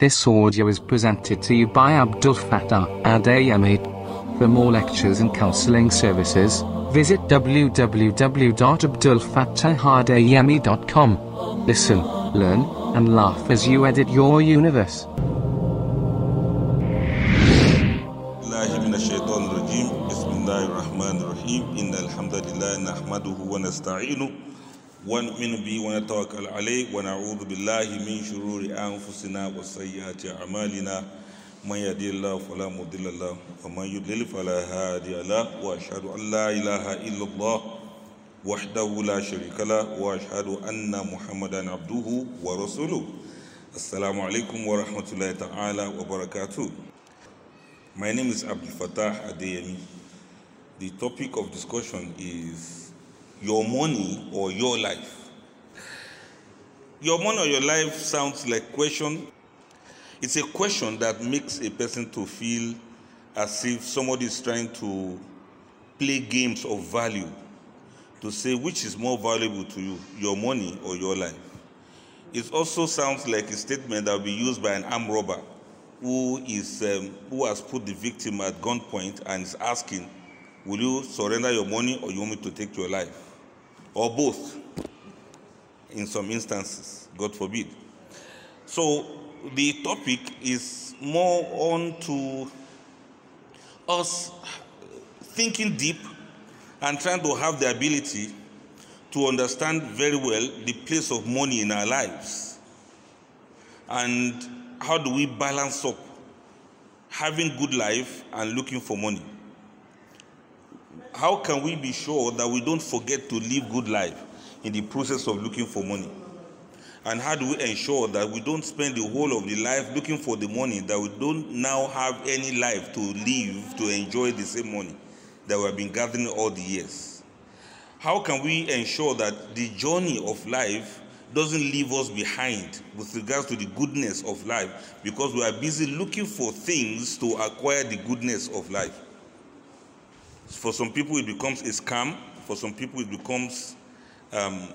This audio is presented to you by Abdul Fattah Adeyemi. For more lectures and counseling services, visit www.abdulfattahadeyemi.com. Listen, learn, and laugh as you edit your Youniverse. بسم الله الرحمن الرحيم إن الحمد لله نحمده ونستعينه ونؤمن به ونتوكل عليه ونعوذ بالله من شرور أنفسنا وسيئات أعمالنا. من يهدي الله فلا مضل له ومن يضلل فلا هادي له وأشهد أن لا إله إلا الله وحده لا شريك له وأشهد أن محمدا عبده ورسوله. السلام عليكم ورحمة الله تعالى وبركاته. My name is Abdul Fattah Adeyemi. The topic of discussion is your money or your life. Your money or your life sounds like question. It's a question that makes a person to feel as if somebody is trying to play games of value to say which is more valuable to you, your money or your life. It also sounds like a statement that will be used by an armed robber who is um, who has put the victim at gunpoint and is asking, "Will you surrender your money or you want me to take your life, or both?" In some instances, God forbid. So the topic is more on to us thinking deep and trying to have the ability to understand very well the place of money in our lives and how do we balance up having good life and looking for money how can we be sure that we don't forget to live good life in the process of looking for money and how do we ensure that we don't spend the whole of the life looking for the money that we don't now have any life to live to enjoy the same money that we have been gathering all the years how can we ensure that the journey of life doesn't leave us behind with regards to the goodness of life because we are busy looking for things to acquire the goodness of life. For some people, it becomes a scam. For some people, it becomes um,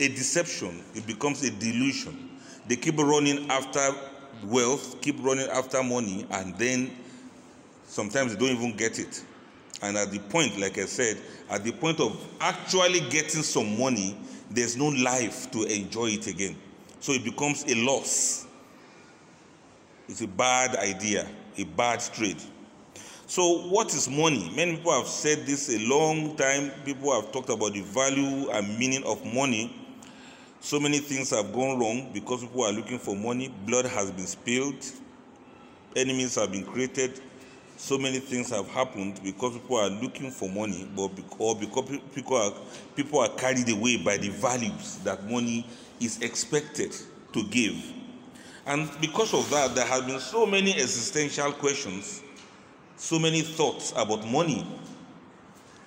a deception. It becomes a delusion. They keep running after wealth, keep running after money, and then sometimes they don't even get it. And at the point, like I said, at the point of actually getting some money, there's no life to enjoy it again. So it becomes a loss. It's a bad idea, a bad trade. So, what is money? Many people have said this a long time. People have talked about the value and meaning of money. So many things have gone wrong because people are looking for money. Blood has been spilled, enemies have been created, so many things have happened because people are looking for money, but or because people are people are carried away by the values that money is expected to give, and because of that, there have been so many existential questions, so many thoughts about money.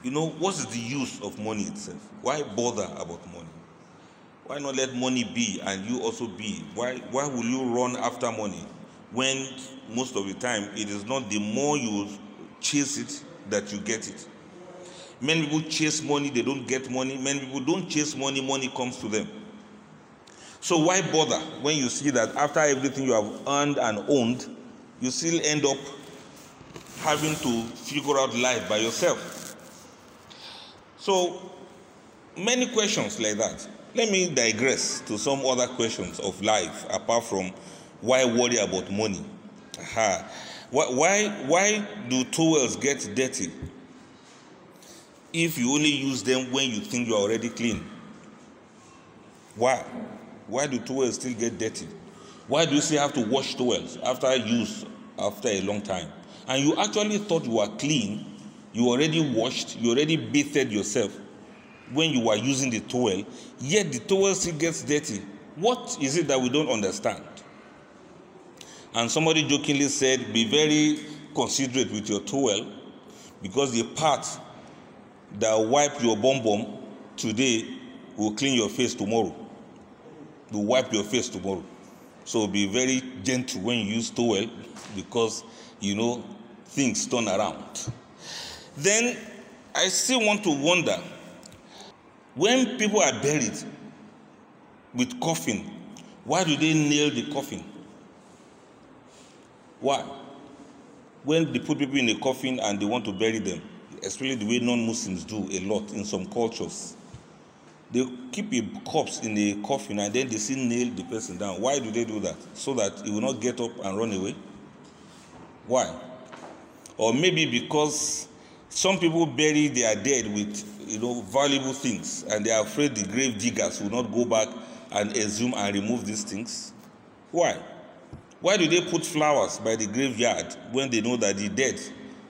You know, what is the use of money itself? Why bother about money? Why not let money be and you also be? Why why will you run after money? when most of the time it is not the more you chase it that you get it. Many people chase money, they don't get money. Many people don't chase money, money comes to them. So why bother when you see that after everything you have earned and owned, you still end up having to figure out life by yourself? So many questions like that. Let me digress to some other questions of life apart from why worry about money? Aha. Why, why, why do towels get dirty if you only use them when you think you are already clean? Why? Why do towels still get dirty? Why do you still have to wash towels after use after a long time? And you actually thought you were clean, you already washed, you already bathed yourself when you were using the towel, yet the towel still gets dirty. What is it that we don't understand? And somebody jokingly said, Be very considerate with your towel because the part that wipe your bum bum today will clean your face tomorrow. Will wipe your face tomorrow. So be very gentle when you use towel because you know things turn around. Then I still want to wonder when people are buried with coffin, why do they nail the coffin? Why? When they put people in a coffin and they want to bury them, especially the way non-Muslims do a lot in some cultures, they keep a corpse in a coffin and then they still nail the person down. Why do they do that? So that he will not get up and run away? Why? Or maybe because some people bury their dead with you know valuable things and they are afraid the grave diggers will not go back and exhume and remove these things. Why? Why do they put flowers by the graveyard when they know that the dead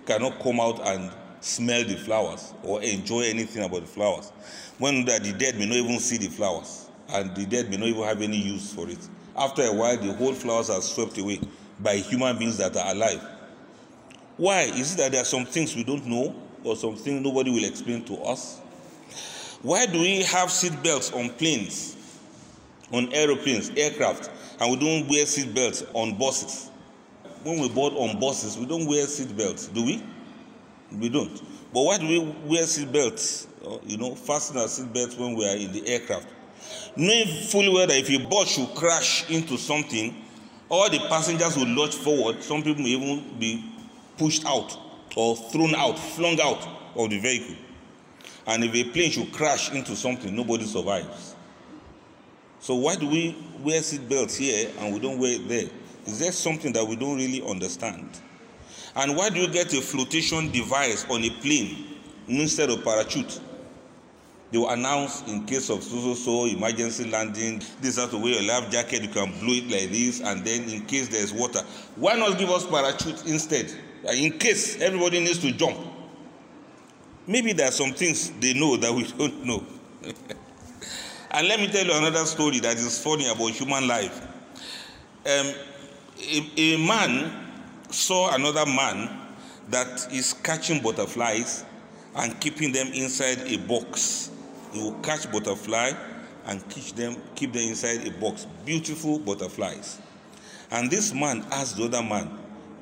cannot come out and smell the flowers or enjoy anything about the flowers? When that the dead may not even see the flowers and the dead may not even have any use for it. After a while, the whole flowers are swept away by human beings that are alive. Why? Is it that there are some things we don't know or something nobody will explain to us? Why do we have seat belts on planes, on aeroplanes, aircraft, and we don't wear seat belts on buses? When we board on buses, we don't wear seat belts, do we? We don't. But why do we wear seat belts? Uh, you know, fasten our seat belts when we are in the aircraft. Knowing fully well that if a bus should crash into something, all the passengers will lurch forward. Some people may even be pushed out or thrown out, flung out of the vehicle. And if a plane should crash into something, nobody survives. So why do we wear seat belts here and we don't wear it there? Is there something that we don't really understand? And why do you get a flotation device on a plane instead of parachute? They will announce in case of so so so emergency landing, this has to wear a life jacket, you can blow it like this, and then in case there's water. Why not give us parachute instead? In case everybody needs to jump. Maybe there are some things they know that we don't know. and let me tell you another story that is funny about human life. Um, a, a man saw another man that is catching butterflies and keeping them inside a box. He will catch butterfly and keep them, keep them inside a box. Beautiful butterflies. And this man asked the other man,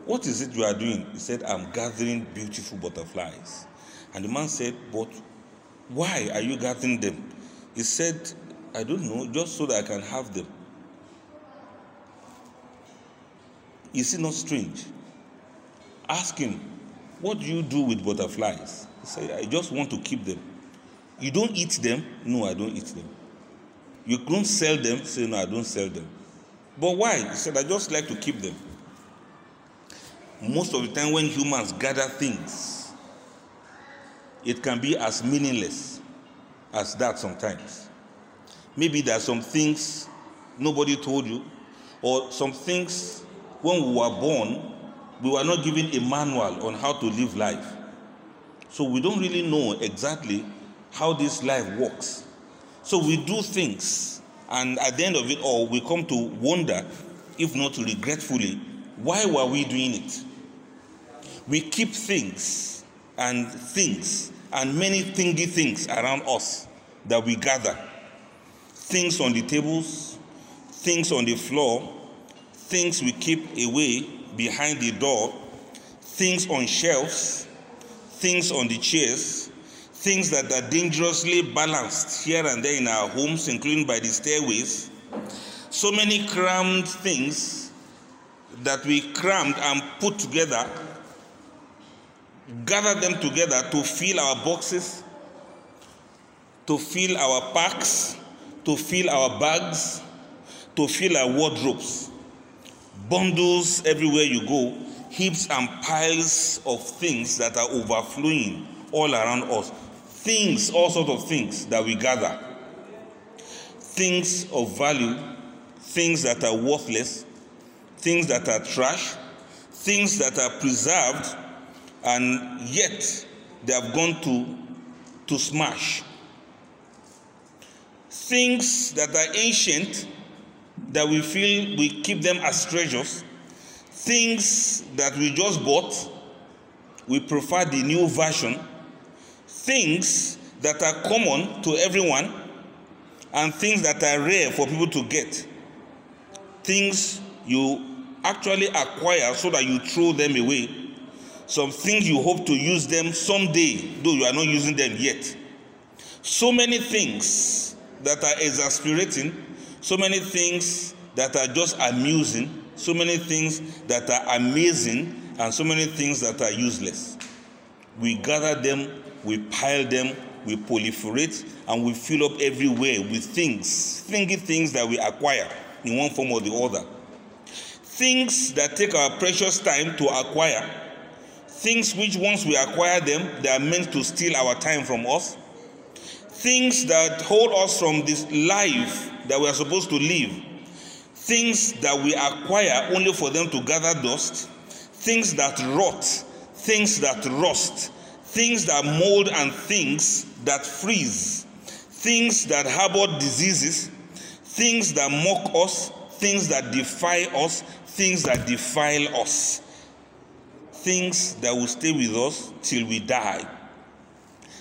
What is it you are doing? He said, I'm gathering beautiful butterflies. And the man said, But why are you gathering them? He said, I don't know, just so that I can have them. Is it not strange? Ask him, What do you do with butterflies? He said, I just want to keep them. You don't eat them? No, I don't eat them. You don't sell them? Say, No, I don't sell them. But why? He said, I just like to keep them. Most of the time, when humans gather things, it can be as meaningless as that sometimes. Maybe there are some things nobody told you, or some things when we were born, we were not given a manual on how to live life. So we don't really know exactly how this life works. So we do things, and at the end of it all, we come to wonder, if not regretfully, why were we doing it? We keep things and things and many thingy things around us that we gather. Things on the tables, things on the floor, things we keep away behind the door, things on shelves, things on the chairs, things that are dangerously balanced here and there in our homes, including by the stairways. So many crammed things that we crammed and put together, gather them together to fill our boxes, to fill our packs, to fill our bags, to fill our wardrobes. Bundles everywhere you go, heaps and piles of things that are overflowing all around us. Things, all sorts of things that we gather. Things of value, things that are worthless, things that are trash, things that are preserved, and yet they have gone to, to smash. Things that are ancient that we feel we keep them as treasures, things that we just bought, we prefer the new version, things that are common to everyone, and things that are rare for people to get. Things you actually acquire so that you throw them away. Some things you hope to use them someday, though you are not using them yet. So many things that are exasperating, so many things that are just amusing, so many things that are amazing, and so many things that are useless. We gather them, we pile them, we proliferate, and we fill up everywhere with things, thinking things that we acquire in one form or the other. Things that take our precious time to acquire, things which once we acquire them, they are meant to steal our time from us. Things that hold us from this life that we are supposed to live. Things that we acquire only for them to gather dust. Things that rot. Things that rust. Things that mold and things that freeze. Things that harbor diseases. Things that mock us. Things that defy us. Things that defile us. Things that will stay with us till we die.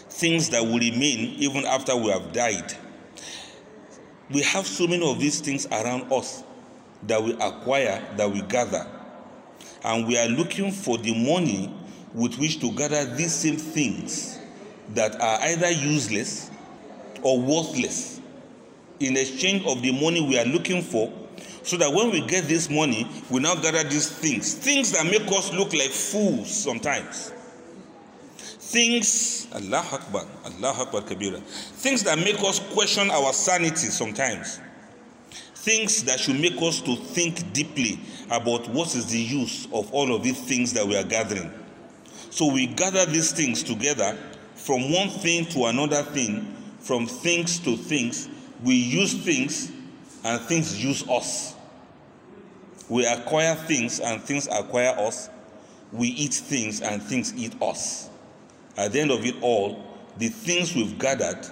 Things that will remain even after we have died. We have so many of these things around us that we acquire, that we gather. And we are looking for the money with which to gather these same things that are either useless or worthless in exchange of the money we are looking for so that when we get this money we now gather these things. Things that make us look like fools sometimes. Things allah akbar allah akbar kabira. Things that make us question our sanity sometimes. Things that should make us to think deeply about what is the use of all of these things that we are gathering. So we gather these things together from one thing to another thing, from things to things. We use things and things use us. We acquire things and things acquire us. We eat things and things eat us. At the end of it all, the things we've gathered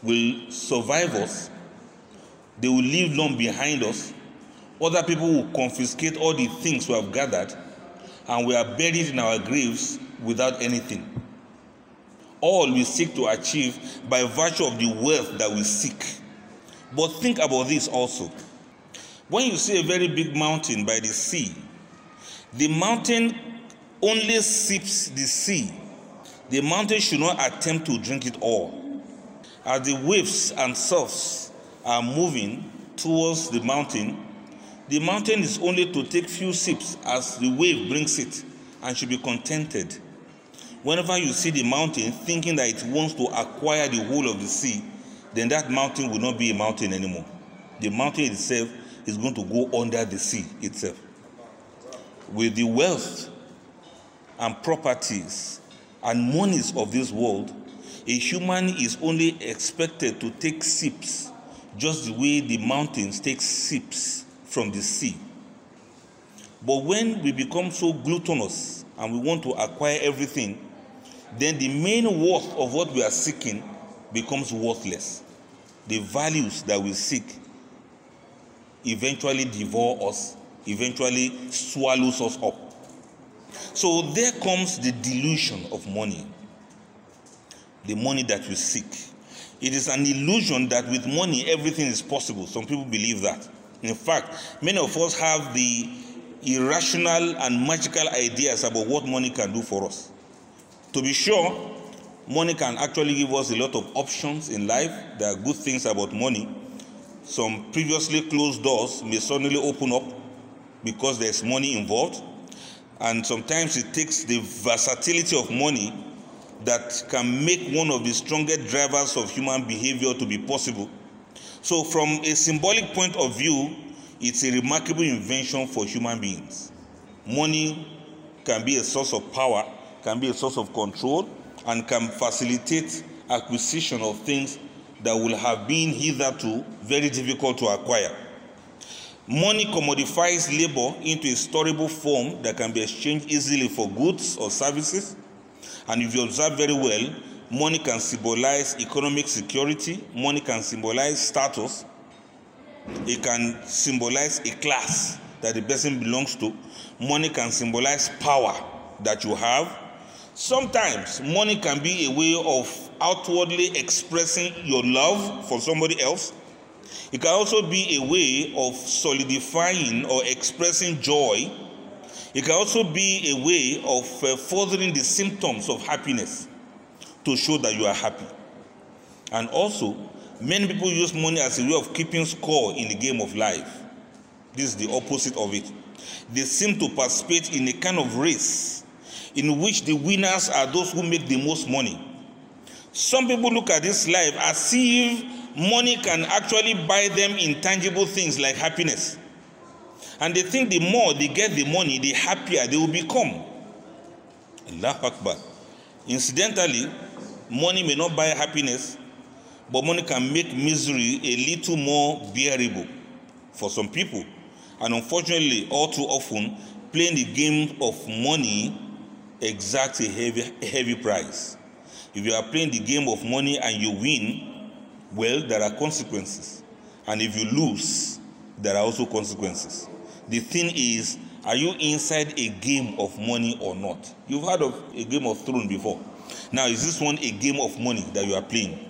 will survive us, they will leave long behind us. Other people will confiscate all the things we have gathered and we are buried in our graves without anything. All we seek to achieve by virtue of the wealth that we seek. But think about this also. When you see a very big mountain by the sea, the mountain only sips the sea. The mountain should not attempt to drink it all. As the waves and surfs are moving towards the mountain, the mountain is only to take few sips as the wave brings it and should be contented. Whenever you see the mountain thinking that it wants to acquire the whole of the sea, then that mountain will not be a mountain anymore. The mountain itself is going to go under the sea itself. With the wealth and properties and monies of this world, a human is only expected to take sips just the way the mountains take sips from the sea. But when we become so gluttonous and we want to acquire everything, then the main worth of what we are seeking becomes worthless. The values that we seek eventually devour us, eventually swallows us up. So there comes the delusion of money, the money that we seek. It is an illusion that with money everything is possible. Some people believe that. In fact, many of us have the irrational and magical ideas about what money can do for us. To be sure, money can actually give us a lot of options in life. There are good things about money. Some previously closed doors may suddenly open up because there's money involved. And sometimes it takes the versatility of money that can make one of the strongest drivers of human behavior to be possible so, from a symbolic point of view, it's a remarkable invention for human beings. Money can be a source of power, can be a source of control, and can facilitate acquisition of things that will have been hitherto very difficult to acquire. Money commodifies labor into a storable form that can be exchanged easily for goods or services. And if you observe very well, Money can symbolize economic security, money can symbolize status, it can symbolize a class that the person belongs to, money can symbolize power that you have. Sometimes money can be a way of outwardly expressing your love for somebody else. It can also be a way of solidifying or expressing joy. It can also be a way of uh, furthering the symptoms of happiness to show that you are happy. And also, many people use money as a way of keeping score in the game of life. This is the opposite of it. They seem to participate in a kind of race in which the winners are those who make the most money. Some people look at this life as if money can actually buy them intangible things like happiness. And they think the more they get the money, the happier they will become. Allah Akbar. Incidentally, money may not buy happiness, but money can make misery a little more bearable for some people. And unfortunately, all too often, playing the game of money exacts a heavy, heavy price. If you are playing the game of money and you win, well, there are consequences. And if you lose, there are also consequences. The thing is, are you inside a game of money or not? You've heard of a game of throne before. Now, is this one a game of money that you are playing?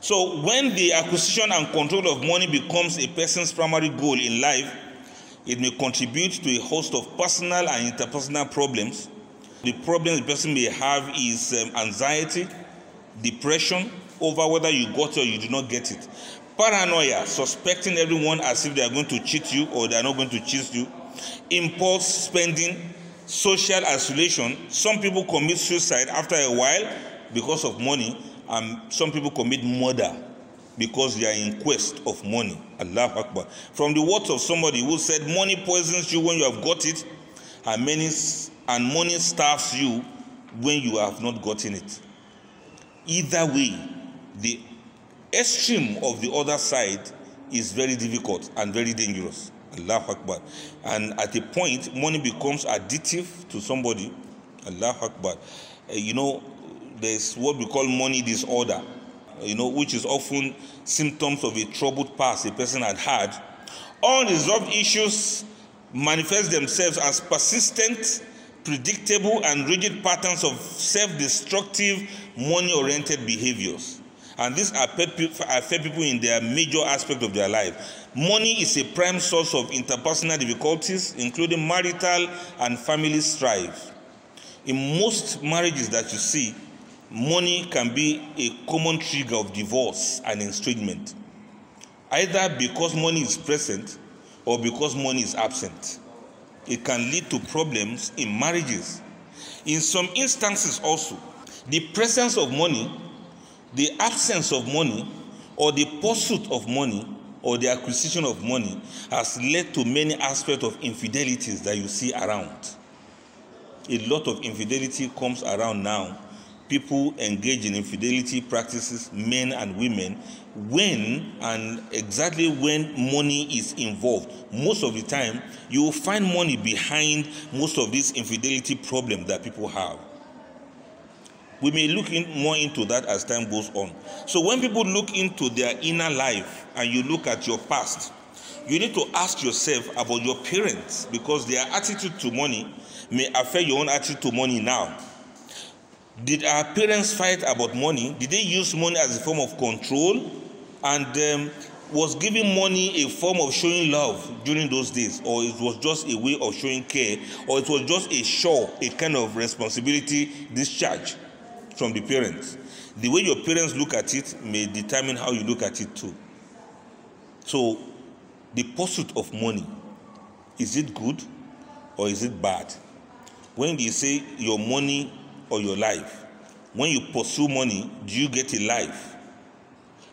So, when the acquisition and control of money becomes a person's primary goal in life, it may contribute to a host of personal and interpersonal problems. The problem the person may have is um, anxiety, depression over whether you got it or you did not get it, paranoia, suspecting everyone as if they are going to cheat you or they are not going to cheat you, impulse spending, social isolation. Some people commit suicide after a while because of money, and some people commit murder because they are in quest of money. Allah Akbar. From the words of somebody who said, Money poisons you when you have got it, and, many, and money starves you when you have not gotten it. Either way, the extreme of the other side is very difficult and very dangerous. Allah Akbar. And at a point, money becomes addictive to somebody. Allah Akbar. Uh, you know, there's what we call money disorder, you know, which is often symptoms of a troubled past a person had had. Unresolved issues manifest themselves as persistent, predictable, and rigid patterns of self destructive, money oriented behaviors. And these affect people in their major aspect of their life. Money is a prime source of interpersonal difficulties, including marital and family strife. In most marriages that you see, money can be a common trigger of divorce and estrangement, either because money is present or because money is absent. It can lead to problems in marriages. In some instances, also, the presence of money, the absence of money, or the pursuit of money, or the acquisition of money has led to many aspects of infidelities that you see around. A lot of infidelity comes around now people engage in infidelity practices, men and women, when and exactly when money is involved. Most of the time, you will find money behind most of these infidelity problems that people have. We may look in more into that as time goes on. So, when people look into their inner life and you look at your past, you need to ask yourself about your parents because their attitude to money may affect your own attitude to money now. Did our parents fight about money? Did they use money as a form of control? And um, was giving money a form of showing love during those days? Or it was just a way of showing care? Or it was just a show, a kind of responsibility discharge from the parents? The way your parents look at it may determine how you look at it too. So, the pursuit of money is it good or is it bad? When they say your money or your life? When you pursue money, do you get a life?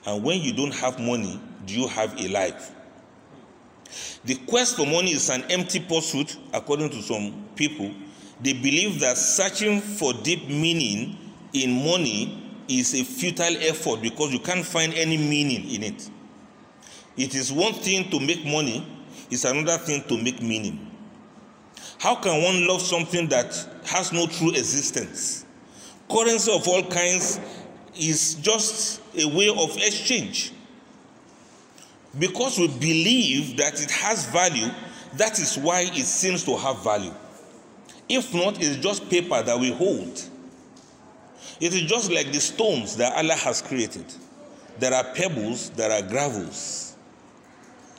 And when you don't have money, do you have a life? The quest for money is an empty pursuit, according to some people. They believe that searching for deep meaning in money is a futile effort because you can't find any meaning in it. It is one thing to make money, it's another thing to make meaning. How can one love something that has no true existence? Currency of all kinds is just a way of exchange. Because we believe that it has value, that is why it seems to have value. If not, it's just paper that we hold. It is just like the stones that Allah has created. There are pebbles, there are gravels,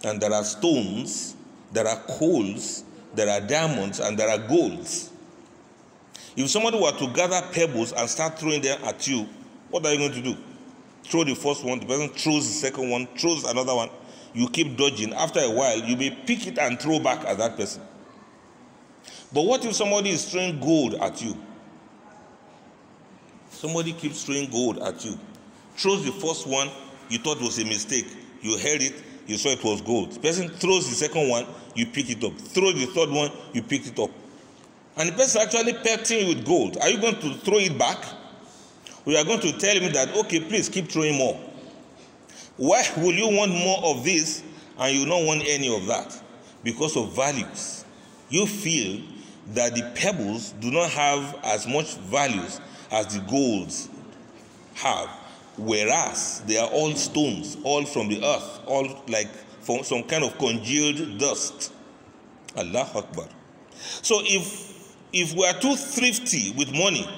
and there are stones, there are coals, there are diamonds, and there are golds. If somebody were to gather pebbles and start throwing them at you, what are you going to do? Throw the first one, the person throws the second one, throws another one. you keep dodging. After a while, you may pick it and throw back at that person. But what if somebody is throwing gold at you? Somebody keeps throwing gold at you. Throws the first one, you thought was a mistake. You held it, you saw it was gold. The person throws the second one, you pick it up. Throw the third one, you pick it up. And the person actually pelting you with gold. Are you going to throw it back? We are going to tell him that, okay, please keep throwing more. Why will you want more of this and you don't want any of that? Because of values. You feel that the pebbles do not have as much values as the golds have, whereas they are all stones, all from the earth, all like from some kind of congealed dust. Allah Akbar. So if if we are too thrifty with money,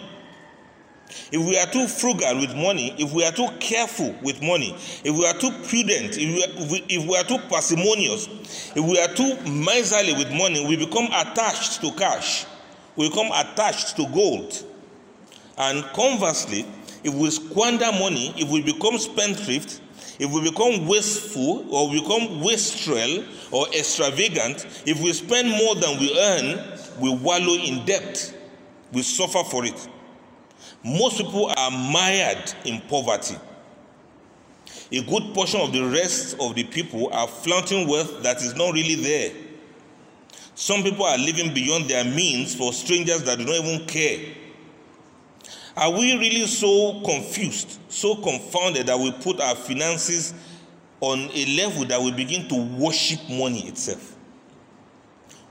if we are too frugal with money, if we are too careful with money, if we are too prudent, if we if we, if we are too parsimonious, if we are too miserly with money, we become attached to cash. We become attached to gold. And conversely, if we squander money, if we become spendthrift, if we become wasteful or become wastrel or extravagant, if we spend more than we earn, we wallow in debt. We suffer for it. Most people are mired in poverty. A good portion of the rest of the people are flaunting wealth that is not really there. Some people are living beyond their means for strangers that do not even care. Are we really so confused, so confounded that we put our finances on a level that we begin to worship money itself?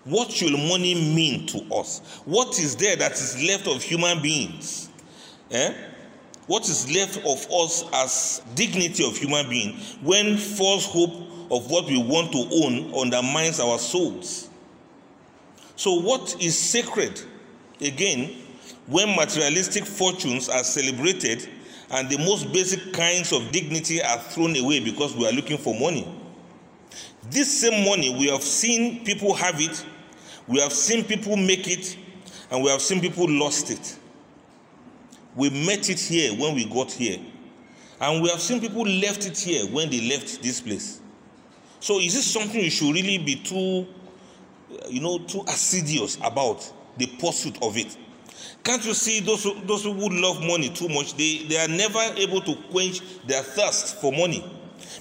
What should money mean to us? What is there that is left of human beings? Eh? What is left of us as dignity of human being when false hope of what we want to own undermines our souls? So, what is sacred? Again, when materialistic fortunes are celebrated and the most basic kinds of dignity are thrown away because we are looking for money. This same money, we have seen people have it, we have seen people make it, and we have seen people lost it. We met it here when we got here, and we have seen people left it here when they left this place. So, is this something you should really be too, you know, too assiduous about the pursuit of it? Can't you see those who, those who would love money too much? They, they are never able to quench their thirst for money.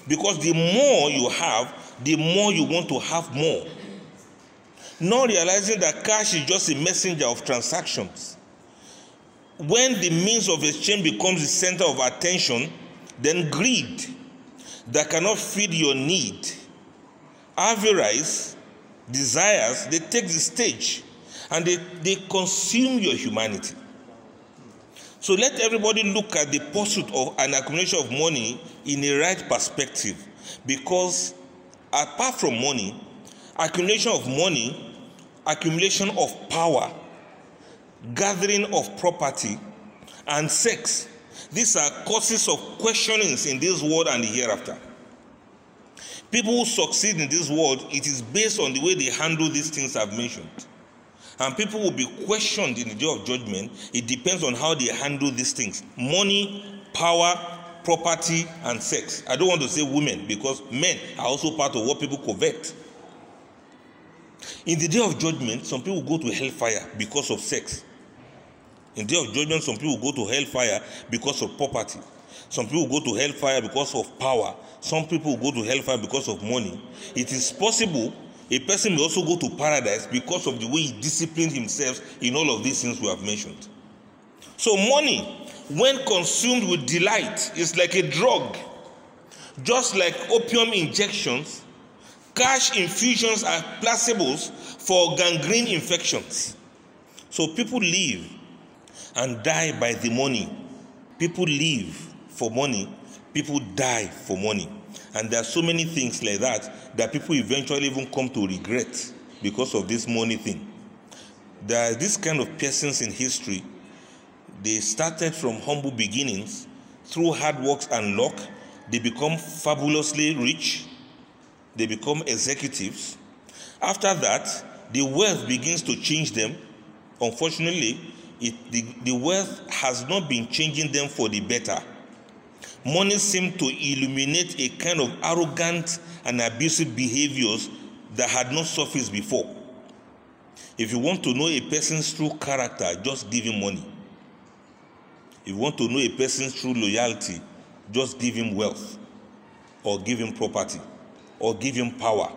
Because the more you have, the more you want to have more. Not realizing that cash is just a messenger of transactions. When the means of exchange becomes the center of attention, then greed that cannot feed your need, avarice, desires, they take the stage and they, they consume your humanity. So let everybody look at the pursuit of an accumulation of money in a right perspective because apart from money, accumulation of money, accumulation of power, gathering of property, and sex, these are causes of questionings in this world and the hereafter. People who succeed in this world, it is based on the way they handle these things I've mentioned. And people will be questioned in the day of judgment. It depends on how they handle these things money, power, property, and sex. I don't want to say women because men are also part of what people covet. In the day of judgment, some people go to hellfire because of sex. In the day of judgment, some people go to hellfire because of property. Some people go to hellfire because of power. Some people go to hellfire because of money. It is possible a person may also go to paradise because of the way he disciplined himself in all of these things we have mentioned. So, money, when consumed with delight, is like a drug. Just like opium injections, cash infusions are placebos for gangrene infections. So, people live and die by the money. People live for money, people die for money. And there are so many things like that that people eventually even come to regret because of this money thing. There are these kind of persons in history. They started from humble beginnings through hard work and luck. They become fabulously rich. They become executives. After that, the wealth begins to change them. Unfortunately, it, the, the wealth has not been changing them for the better Money seemed to illuminate a kind of arrogant and abusive behaviors that had not surfaced before. If you want to know a person's true character, just give him money. If you want to know a person's true loyalty, just give him wealth, or give him property, or give him power.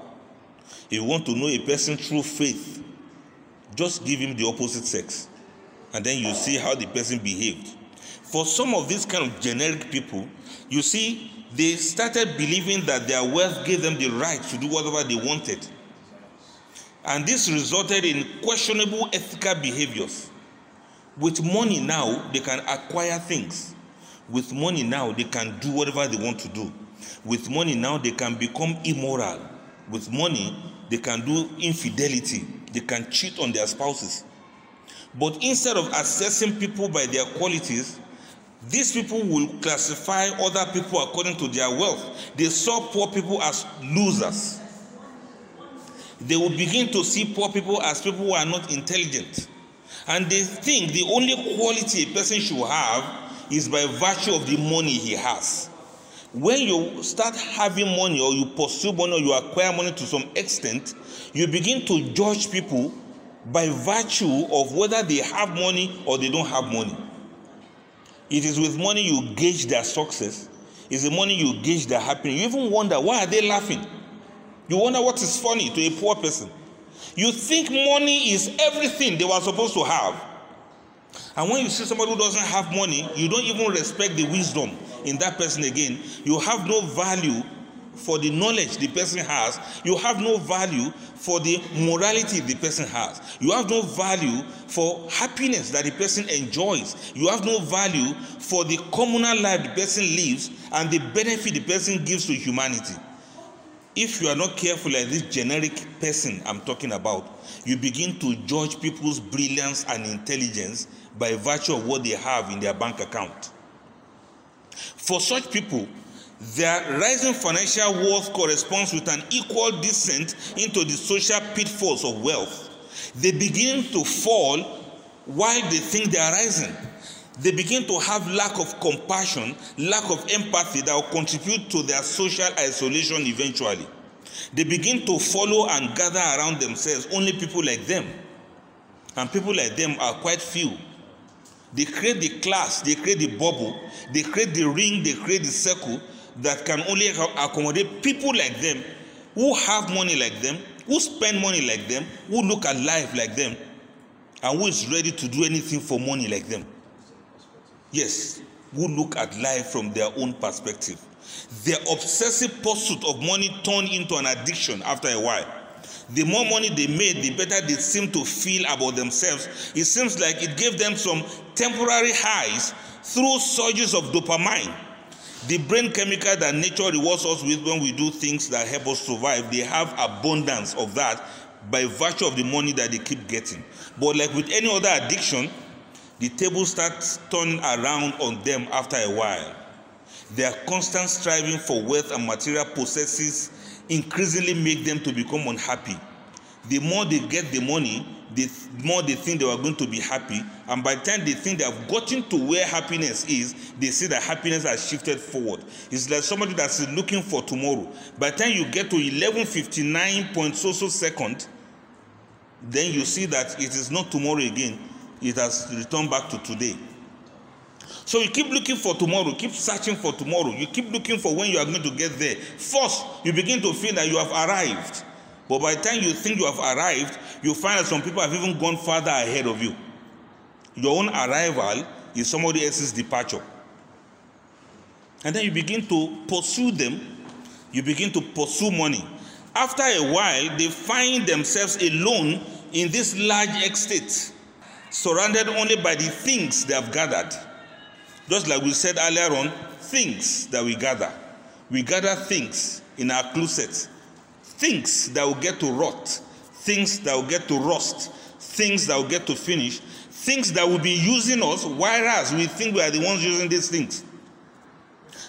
If you want to know a person's true faith, just give him the opposite sex, and then you see how the person behaved. For some of these kind of generic people, you see, they started believing that their wealth gave them the right to do whatever they wanted. And this resulted in questionable ethical behaviors. With money now, they can acquire things. With money now, they can do whatever they want to do. With money now, they can become immoral. With money, they can do infidelity. They can cheat on their spouses. But instead of assessing people by their qualities, these people will classify other people according to their wealth. They saw poor people as losers. They will begin to see poor people as people who are not intelligent. And they think the only quality a person should have is by virtue of the money he has. When you start having money or you pursue money or you acquire money to some extent, you begin to judge people by virtue of whether they have money or they don't have money. It is with money you gauge their success. It's the money you gauge their happiness. You even wonder why are they laughing? You wonder what is funny to a poor person. You think money is everything they were supposed to have. And when you see somebody who doesn't have money, you don't even respect the wisdom in that person again. You have no value for the knowledge the person has. You have no value for the morality the person has. You have no value for happiness that the person enjoys. You have no value for the communal life the person lives and the benefit the person gives to humanity. If you are not careful like this generic person I'm talking about, you begin to judge people's brilliance and intelligence by virtue of what they have in their bank account. For such people, their rising financial worth corresponds with an equal descent into the social pitfalls of wealth. They begin to fall while they think they are rising. They begin to have lack of compassion, lack of empathy that will contribute to their social isolation eventually. They begin to follow and gather around themselves only people like them. And people like them are quite few. They create the class, they create the bubble, they create the ring, they create the circle that can only accommodate people like them who have money like them, who spend money like them, who look at life like them, and who is ready to do anything for money like them. Yes, who look at life from their own perspective. Their obsessive pursuit of money turned into an addiction after a while. The more money they made, the better they seemed to feel about themselves. It seems like it gave them some temporary highs through surges of dopamine. The brain chemical that nature rewards us with when we do things that help us survive, they have abundance of that by virtue of the money that they keep getting. But like with any other addiction, the table starts turning around on them after a while. Their constant striving for wealth and material possesses increasingly make them to become unhappy. The more they get the money, the more they think they are going to be happy. And by the time they think they have gotten to where happiness is, they see that happiness has shifted forward. It's like somebody that's looking for tomorrow. By the time you get to 11:59 point so so second, then you see that it is not tomorrow again. It has returned back to today. So you keep looking for tomorrow, keep searching for tomorrow. You keep looking for when you are going to get there. First, you begin to feel that you have arrived. But by the time you think you have arrived, you find that some people have even gone further ahead of you. Your own arrival is somebody else's departure. And then you begin to pursue them, you begin to pursue money. After a while, they find themselves alone in this large estate, surrounded only by the things they have gathered. Just like we said earlier on, things that we gather. We gather things in our closet, things that will get to rot, things that will get to rust, things that will get to finish, things that will be using us, whereas we think we are the ones using these things.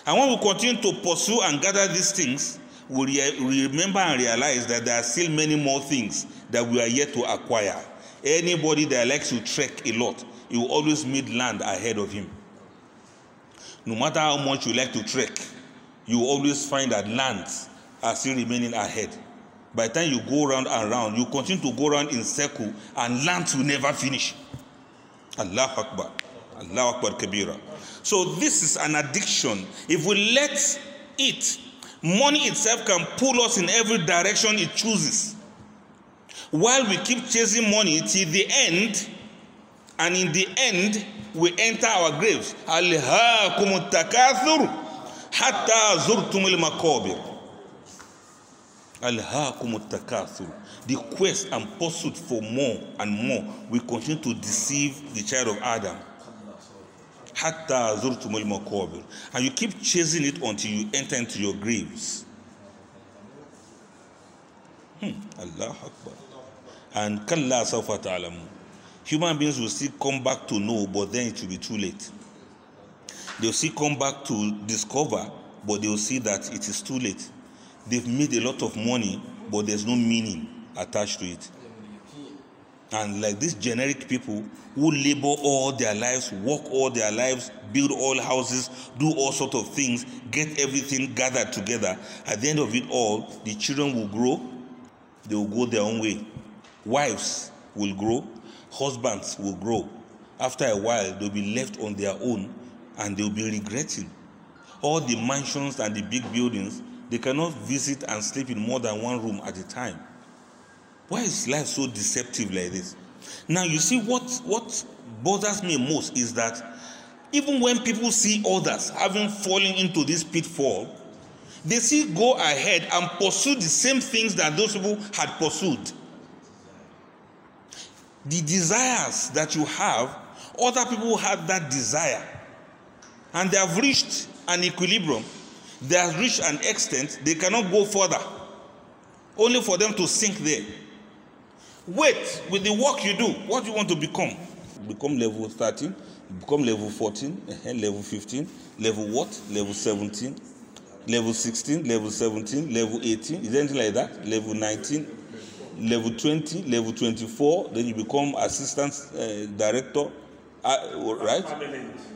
And when we continue to pursue and gather these things, we, re- remember and realize that there are still many more things that we are yet to acquire. Anybody that likes to trek a lot, he will always meet land ahead of him. No matter how much you like to trek, you always find that lands are still remaining ahead. By the time you go round and round, you continue to go round in circle, and lands will never finish. Allah Akbar. Allah Akbar Kabira. So this is an addiction. If we let it, money itself can pull us in every direction it chooses. While we keep chasing money till the end, and in the end, we enter our graves. Alhaakum takathur hatta zurtumul makabir. Alhaakum takathur. The quest and pursuit for more and more will continue to deceive the child of Adam. Hatta zurtumul makabir. And you keep chasing it until you enter into your graves. Hmm. Allah Akbar. And kalla sawfa ta'lamun. Human beings will still come back to know, but then it will be too late. They'll still come back to discover, but they'll see that it is too late. They've made a lot of money, but there's no meaning attached to it. And like these generic people who labor all their lives, work all their lives, build all houses, do all sort of things, get everything gathered together. At the end of it all, the children will grow, they will go their own way. Wives will grow, husbands will grow. After a while, they'll be left on their own and they'll be regretting. All the mansions and the big buildings, they cannot visit and sleep in more than one room at a time. Why is life so deceptive like this? Now, you see, what, what bothers me most is that even when people see others having fallen into this pitfall, they still go ahead and pursue the same things that those people had pursued. The desires that you have, other people had that desire, and they have reached an equilibrium. They have reached an extent they cannot go further, only for them to sink there. Wait, with the work you do, what do you want to become? Become level 13, become level 14, eh, level 15, level what? Level 17, level 16, level 17, level 18. Is there anything like that? Level 19, level 20, level 24. Then you become assistant uh, director, uh, right?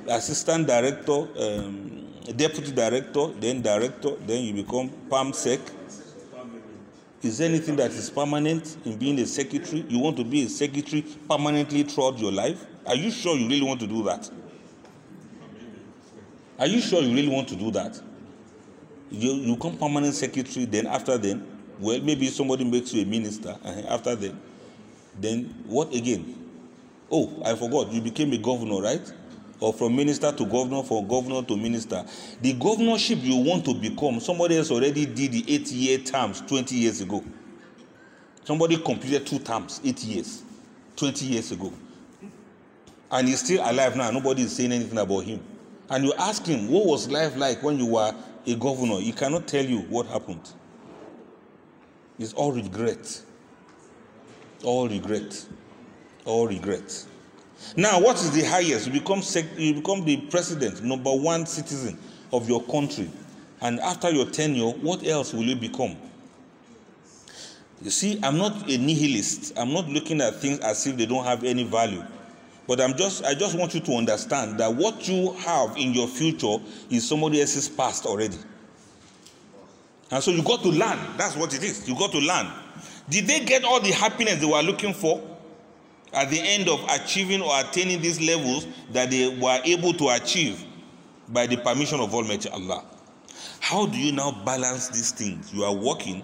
Assistant director, um, deputy director, then director, then you become perm sec. Is there anything that is permanent in being a secretary? You want to be a secretary permanently throughout your life? Are you sure you really want to do that? Are you sure you really want to do that? You, you become permanent secretary, then after then, well, maybe somebody makes you a minister, uh, after then, then what again? Oh, I forgot, you became a governor, right? Or from minister to governor, from governor to minister. The governorship you want to become, somebody else already did the eight year terms 20 years ago. Somebody completed two terms, eight years, 20 years ago. And he's still alive now. Nobody is saying anything about him. And you ask him, what was life like when you were a governor? He cannot tell you what happened. It's all regret. All regret. All regret. Now, what is the highest? You become sec- you become the president, number one citizen of your country, and after your tenure, what else will you become? You see, I'm not a nihilist. I'm not looking at things as if they don't have any value. But I'm just I just want you to understand that what you have in your future is somebody else's past already. And so you got to learn. That's what it is. You got to learn. Did they get all the happiness they were looking for? At the end of achieving or attaining these levels that they were able to achieve by the permission of Almighty Allah. How do you now balance these things? You are working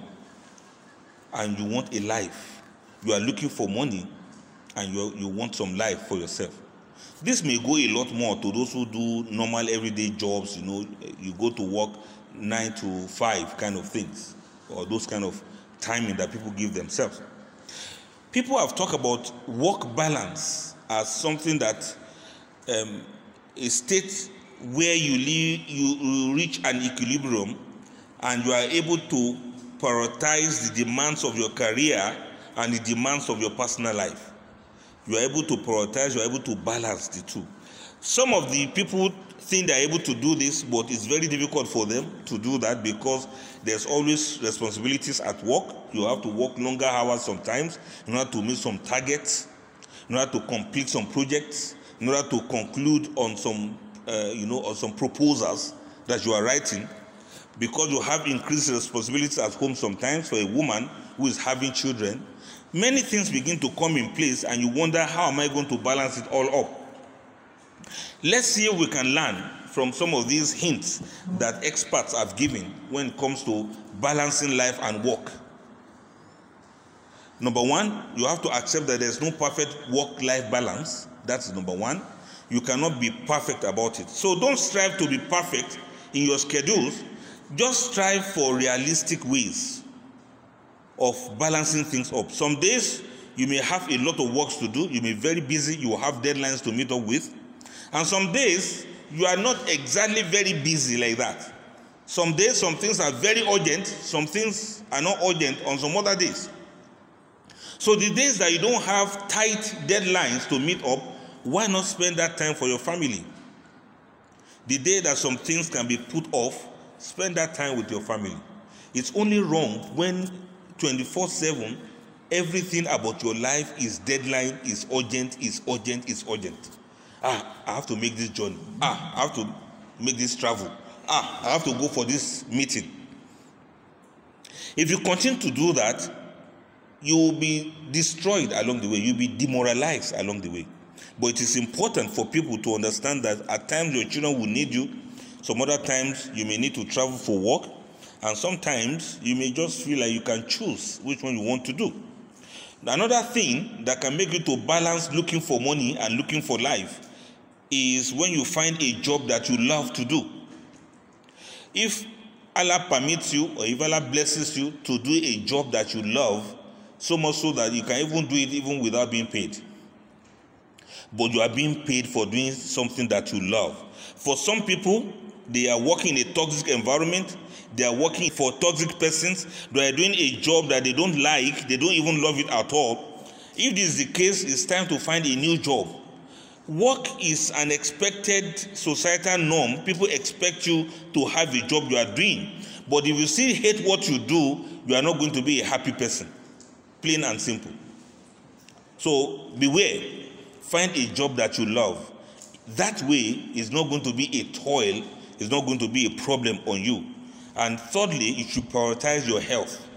and you want a life. You are looking for money and you, you want some life for yourself. This may go a lot more to those who do normal everyday jobs, you know, you go to work nine to five kind of things, or those kind of timing that people give themselves. People have talked about work balance as something that um, a state where you, live, you reach an equilibrium and you are able to prioritize the demands of your career and the demands of your personal life. You are able to prioritize, you are able to balance the two. Some of the people think they're able to do this, but it's very difficult for them to do that because there's always responsibilities at work. You have to work longer hours sometimes in order to meet some targets, in order to complete some projects, in order to conclude on some uh, you know, or some proposals that you are writing, because you have increased responsibilities at home sometimes for a woman who is having children, many things begin to come in place and you wonder how am I going to balance it all up? Let's see if we can learn from some of these hints that experts have given when it comes to balancing life and work. Number one, you have to accept that there's no perfect work life balance. That's number one. You cannot be perfect about it. So don't strive to be perfect in your schedules. Just strive for realistic ways of balancing things up. Some days you may have a lot of works to do, you may be very busy, you have deadlines to meet up with. And some days you are not exactly very busy like that. Some days some things are very urgent, some things are not urgent on some other days. So the days that you don't have tight deadlines to meet up, why not spend that time for your family? The day that some things can be put off, spend that time with your family. It's only wrong when 24 7 everything about your life is deadline, is urgent, is urgent, is urgent. Ah, I have to make this journey. Ah, I have to make this travel. Ah, I have to go for this meeting. If you continue to do that, you will be destroyed along the way. You'll be demoralized along the way. But it is important for people to understand that at times your children will need you. Some other times you may need to travel for work. And sometimes you may just feel like you can choose which one you want to do. Another thing that can make you to balance looking for money and looking for life is when you find a job that you love to do. If Allah permits you or if Allah blesses you to do a job that you love, so much so that you can even do it even without being paid. But you are being paid for doing something that you love. For some people, they are working in a toxic environment, they are working for toxic persons, they are doing a job that they don't like, they don't even love it at all. If this is the case, it's time to find a new job. Work is an expected societal norm. People expect you to have a job you are doing. But if you still hate what you do, you are not going to be a happy person. Plain and simple. So beware. Find a job that you love. That way is not going to be a toil, it's not going to be a problem on you. And thirdly, you should prioritize your health.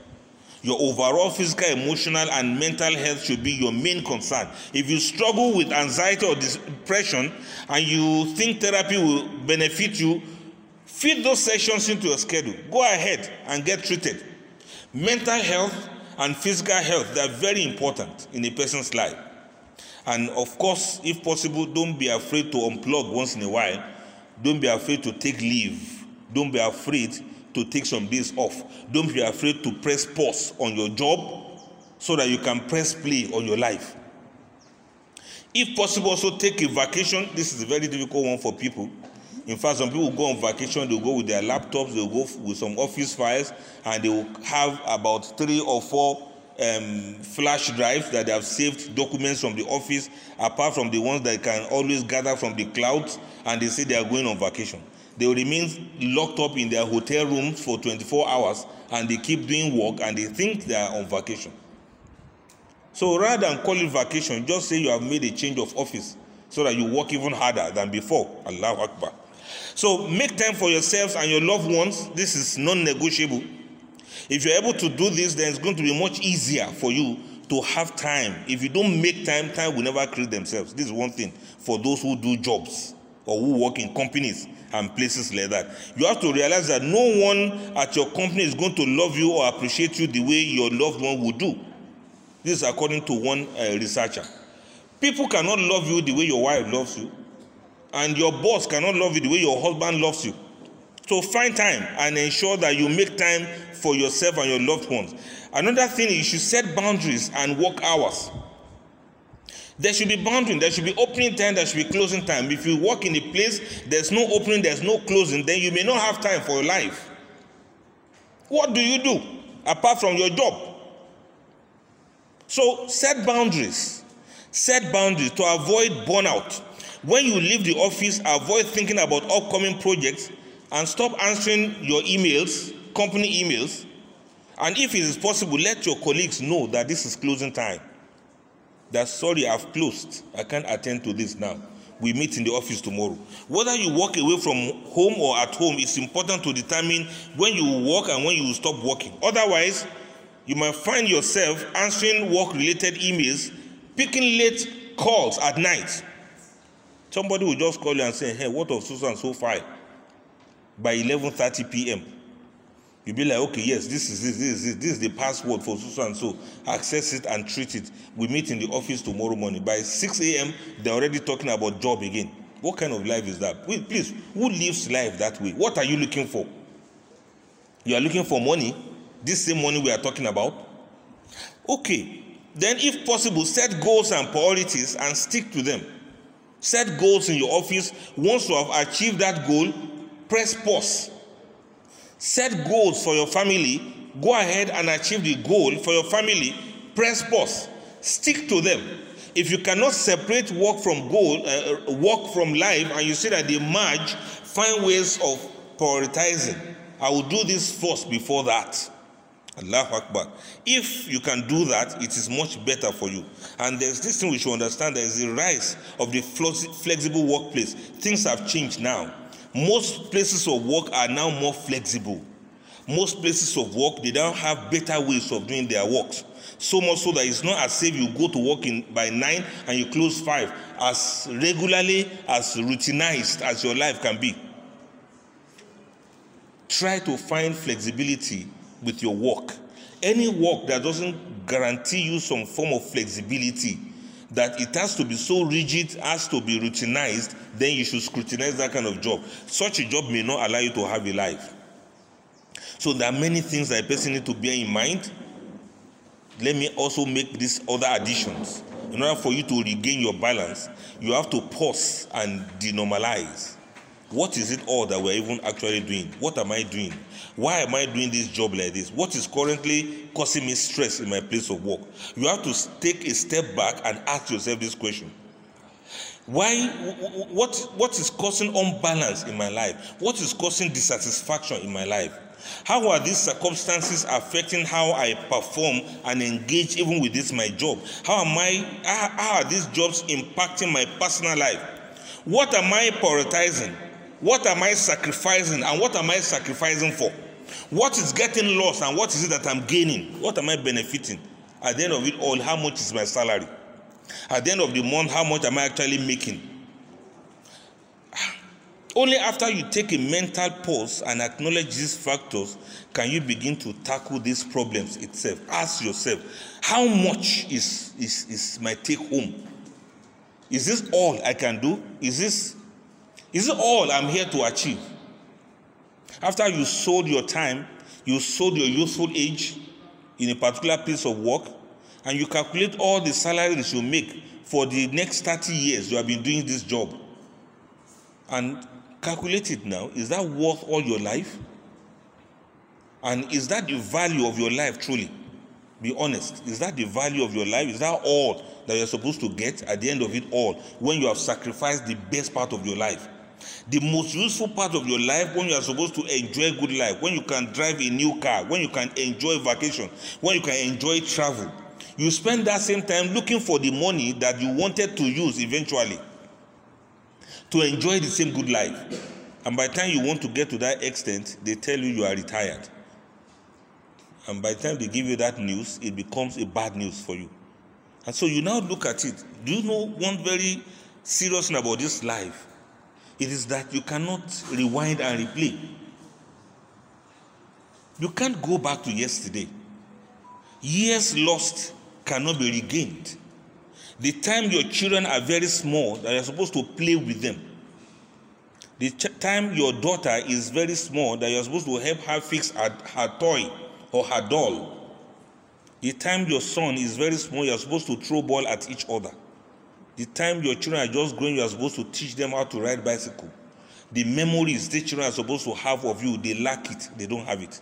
Your overall physical, emotional, and mental health should be your main concern. If you struggle with anxiety or depression and you think therapy will benefit you, fit those sessions into your schedule. Go ahead and get treated. Mental health and physical health they are very important in a person's life. And of course, if possible, don't be afraid to unplug once in a while. Don't be afraid to take leave. Don't be afraid to take some days off. Don't be afraid to press pause on your job so that you can press play on your life. If possible, also take a vacation. This is a very difficult one for people. In fact, some people go on vacation, they'll go with their laptops, they'll go with some office files, and they will have about three or four um, flash drives that they have saved documents from the office, apart from the ones that can always gather from the clouds, and they say they are going on vacation. They remain locked up in their hotel rooms for 24 hours, and they keep doing work, and they think they are on vacation. So rather than call it vacation, just say you have made a change of office so that you work even harder than before. Allahu Akbar. So make time for yourselves and your loved ones. This is non negotiable. If you're able to do this, then it's going to be much easier for you to have time. If you don't make time, time will never create themselves. This is one thing for those who do jobs or who work in companies and places like that. You have to realize that no one at your company is going to love you or appreciate you the way your loved one would do. This is according to one uh, researcher. People cannot love you the way your wife loves you, and your boss cannot love you the way your husband loves you. So find time and ensure that you make time for yourself and your loved ones. Another thing is you should set boundaries and work hours. There should be boundary, there should be opening time, there should be closing time. If you work in a place, there's no opening, there's no closing, then you may not have time for your life. What do you do apart from your job? So set boundaries. Set boundaries to avoid burnout. When you leave the office, avoid thinking about upcoming projects and stop answering your emails, company emails. And if it is possible, let your colleagues know that this is closing time. That sorry, I've closed. I can't attend to this now. We meet in the office tomorrow. Whether you walk away from home or at home, it's important to determine when you walk and when you stop walking. Otherwise, you might find yourself answering work related emails, picking late calls at night. Somebody will just call you and say, Hey, what of Susan so far? By 11:30 p.m. You'll be like, okay, yes, this is this, this is this, is the password for so and so. Access it and treat it. We meet in the office tomorrow morning. By 6 a.m., they're already talking about job again. What kind of life is that? Wait, please, who lives life that way? What are you looking for? You are looking for money? This same money we are talking about? Okay. Then, if possible, set goals and priorities and stick to them. Set goals in your office. Once you have achieved that goal, press pause Set goals for your family. Go ahead and achieve the goal for your family. Press pause. Stick to them. If you cannot separate work from goal, uh, uh, work from life, and you see that they merge, find ways of prioritizing. I will do this first before that. Allah Akbar. If you can do that, it is much better for you. And there's this thing we should understand there is the rise of the flexible workplace. Things have changed now. Most places of work are now more flexible. Most places of work, they don't have better ways of doing their works. So much so that it's not as if you go to work in by nine and you close five, as regularly, as routinized as your life can be. Try to find flexibility with your work. Any work that doesn't guarantee you some form of flexibility that it has to be so rigid has to be routinized, then you should scrutinize that kind of job. Such a job may not allow you to have a life. So there are many things that a person need to bear in mind. Let me also make these other additions. In order for you to regain your balance, you have to pause and denormalize. What is it all that we're even actually doing? What am I doing? Why am I doing this job like this? What is currently causing me stress in my place of work? You have to take a step back and ask yourself this question. Why what what is causing unbalance in my life? What is causing dissatisfaction in my life? How are these circumstances affecting how I perform and engage even with this my job? How am I how, are these jobs impacting my personal life? What am I prioritizing? What am I sacrificing and what am I sacrificing for? What is getting lost and what is it that I'm gaining? What am I benefiting? At the end of it all, how much is my salary? At the end of the month, how much am I actually making? Only after you take a mental pause and acknowledge these factors can you begin to tackle these problems itself. Ask yourself, how much is, is, is my take home? Is this all I can do? Is this is it all I'm here to achieve? After you sold your time, you sold your youthful age in a particular piece of work, and you calculate all the salaries you make for the next 30 years you have been doing this job. And calculate it now. Is that worth all your life? And is that the value of your life truly? Be honest. Is that the value of your life? Is that all that you're supposed to get at the end of it all when you have sacrificed the best part of your life? The most useful part of your life when you are supposed to enjoy good life, when you can drive a new car, when you can enjoy vacation, when you can enjoy travel. You spend that same time looking for the money that you wanted to use eventually to enjoy the same good life. And by the time you want to get to that extent, they tell you you are retired. And by the time they give you that news, it becomes a bad news for you. And so you now look at it. Do you know one very serious thing about this life? It is that you cannot rewind and replay. You can't go back to yesterday. Years lost cannot be regained. The time your children are very small, that you're supposed to play with them. The ch- time your daughter is very small, that you're supposed to help her fix her, her toy or her doll. The time your son is very small, you're supposed to throw ball at each other. The time your children are just growing, you are supposed to teach them how to ride bicycle. The memories the children are supposed to have of you, they lack it. They don't have it.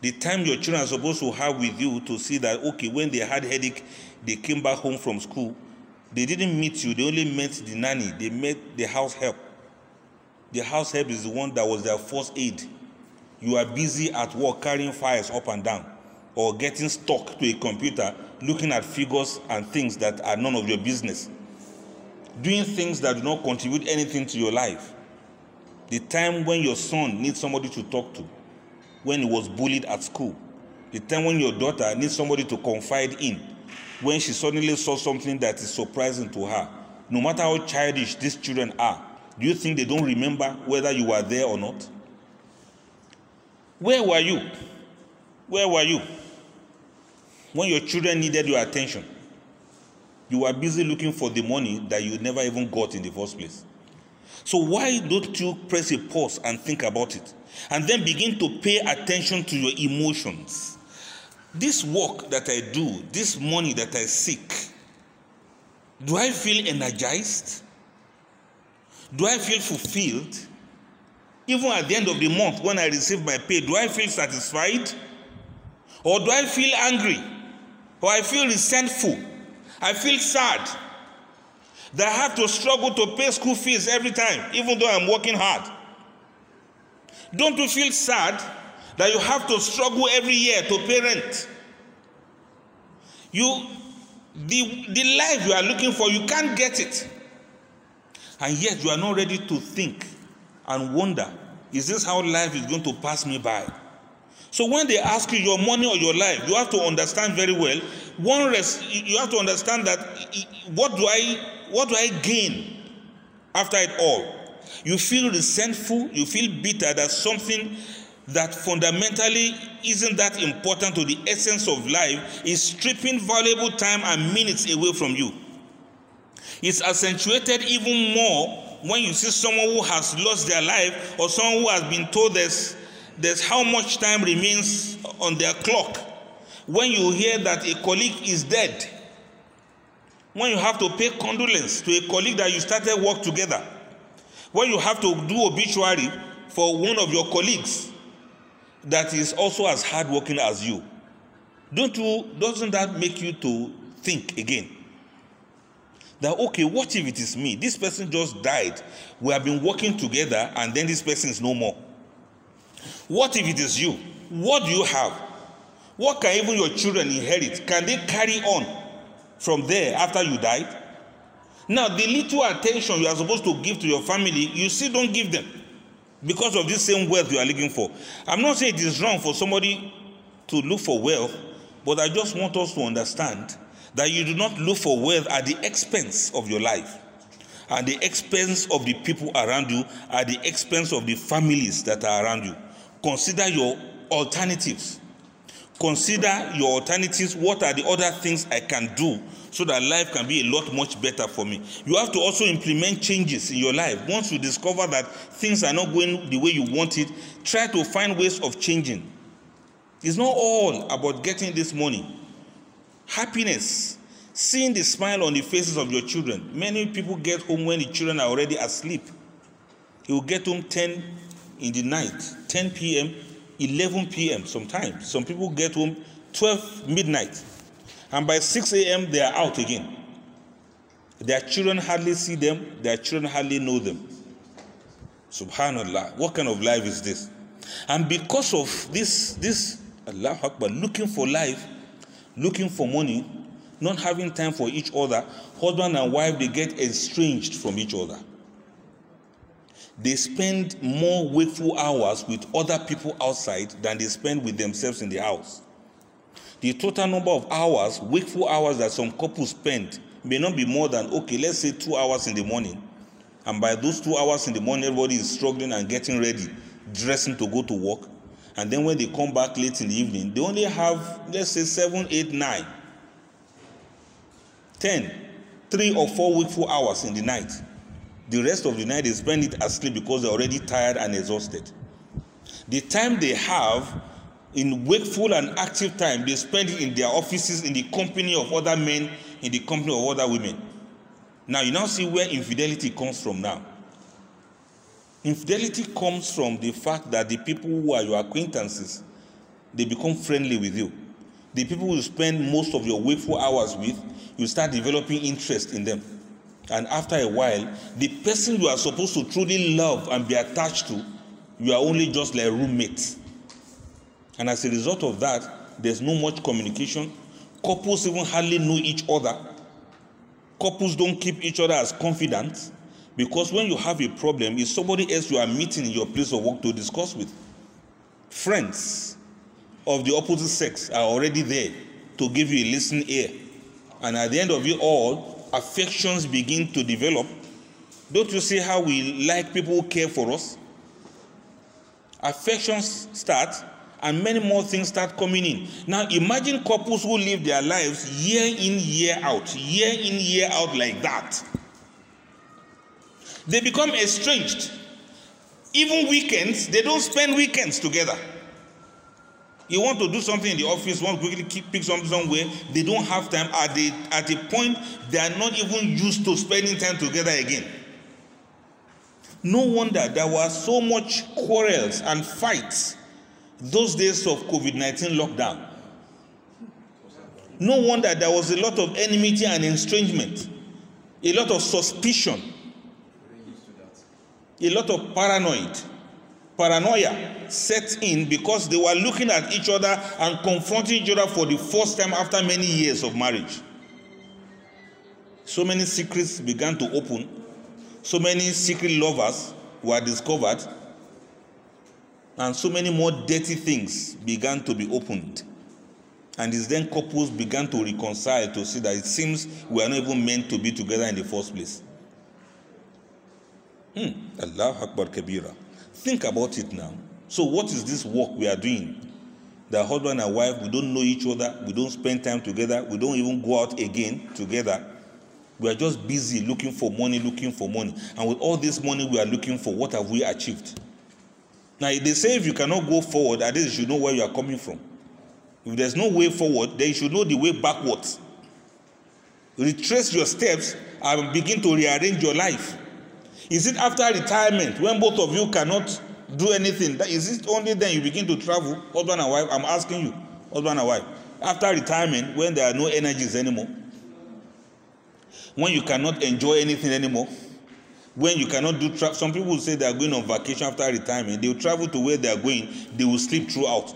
The time your children are supposed to have with you to see that okay, when they had headache, they came back home from school. They didn't meet you. They only met the nanny. They met the house help. The house help is the one that was their first aid. You are busy at work carrying files up and down, or getting stuck to a computer, looking at figures and things that are none of your business doing things that do not contribute anything to your life. The time when your son needs somebody to talk to, when he was bullied at school. The time when your daughter needs somebody to confide in, when she suddenly saw something that is surprising to her. No matter how childish these children are, do you think they don't remember whether you were there or not? Where were you? Where were you? When your children needed your attention, you were busy looking for the money that you never even got in the first place. So, why don't you press a pause and think about it? And then begin to pay attention to your emotions. This work that I do, this money that I seek, do I feel energized? Do I feel fulfilled? Even at the end of the month, when I receive my pay, do I feel satisfied? Or do I feel angry? Or I feel resentful? I feel sad that I have to struggle to pay school fees every time, even though I'm working hard. Don't you feel sad that you have to struggle every year to pay rent? You, the, the life you are looking for, you can't get it. And yet you are not ready to think and wonder is this how life is going to pass me by? So when they ask you your money or your life, you have to understand very well. One you have to understand that what do I what do I gain after it all? You feel resentful, you feel bitter that something that fundamentally isn't that important to the essence of life is stripping valuable time and minutes away from you. It's accentuated even more when you see someone who has lost their life or someone who has been told there's, there's how much time remains on their clock. When you hear that a colleague is dead, when you have to pay condolence to a colleague that you started work together, when you have to do obituary for one of your colleagues that is also as hardworking as you, don't you doesn't that make you to think again? that okay what if it is me this person just died we have been working together and then this person is no more what if it is you? What do you have? What can even your children inherit? Can they carry on from there after you died? Now the little attention you are supposed to give to your family you still don't give them because of this same wealth you are looking for. I'm not saying it is wrong for somebody to look for wealth but i just want us to understand that you do not look for wealth at the expense of your life, at the expense of the people around you, at the expense of the families that are around you. Consider your alternatives. Consider your alternatives. What are the other things I can do so that life can be a lot much better for me? You have to also implement changes in your life. Once you discover that things are not going the way you want it, try to find ways of changing. It's not all about getting this money happiness, seeing the smile on the faces of your children. Many people get home when the children are already asleep. You get home 10 in the night, 10 p.m., 11 p.m. sometimes. Some people get home 12 midnight. And by 6 a.m., they are out again. Their children hardly see them, their children hardly know them. Subhanallah. What kind of life is this? And because of this, this Allah Akbar, looking for life, looking for money, not having time for each other, husband and wife, they get estranged from each other. They spend more wakeful hours with other people outside than they spend with themselves in the house. The total number of hours, wakeful hours that some couples spend may not be more than, okay, let's say two hours in the morning. And by those two hours in the morning, everybody is struggling and getting ready, dressing to go to work and then when they come back late in the evening they only have let's say seven eight nine ten three or four wakeful hours in the night the rest of the night they spend it asleep because they're already tired and exhausted the time they have in wakeful and active time they spend it in their offices in the company of other men in the company of other women now you now see where infidelity comes from now Infidelity comes from the fact that the people who are your acquaintances, they become friendly with you. The people you spend most of your wakeful hours with, you start developing interest in them. And after a while, the person you are supposed to truly love and be attached to, you are only just like roommates. And as a result of that, there's no much communication. Couples even hardly know each other. Couples don't keep each other as confidant because when you have a problem, it's somebody else you are meeting in your place of work to discuss with. Friends of the opposite sex are already there to give you a listening ear. And at the end of it all, affections begin to develop. Don't you see how we like people who care for us? Affections start, and many more things start coming in. Now, imagine couples who live their lives year in, year out, year in, year out like that. They become estranged. Even weekends, they don't spend weekends together. You want to do something in the office, want to quickly pick something somewhere, they don't have time. At the at a point, they are not even used to spending time together again. No wonder there was so much quarrels and fights those days of COVID-19 lockdown. No wonder there was a lot of enmity and estrangement, a lot of suspicion, a lot of paranoid paranoia set in because they were looking at each other and confronting each other for the first time after many years of marriage. So many secrets began to open, so many secret lovers were discovered, and so many more dirty things began to be opened. And these then couples began to reconcile to see that it seems we are not even meant to be together in the first place. Hmm. Allah Akbar Kabira. Think about it now. So, what is this work we are doing? The husband and wife, we don't know each other, we don't spend time together, we don't even go out again together. We are just busy looking for money, looking for money. And with all this money we are looking for, what have we achieved? Now, if they say if you cannot go forward, at least you know where you are coming from. If there's no way forward, then you should know the way backwards. Retrace your steps and begin to rearrange your life. Is it after retirement when both of you cannot do anything? Is it only then you begin to travel, husband and wife? I'm asking you, husband and wife. After retirement, when there are no energies anymore, when you cannot enjoy anything anymore, when you cannot do tra- some people say they are going on vacation after retirement, they will travel to where they are going, they will sleep throughout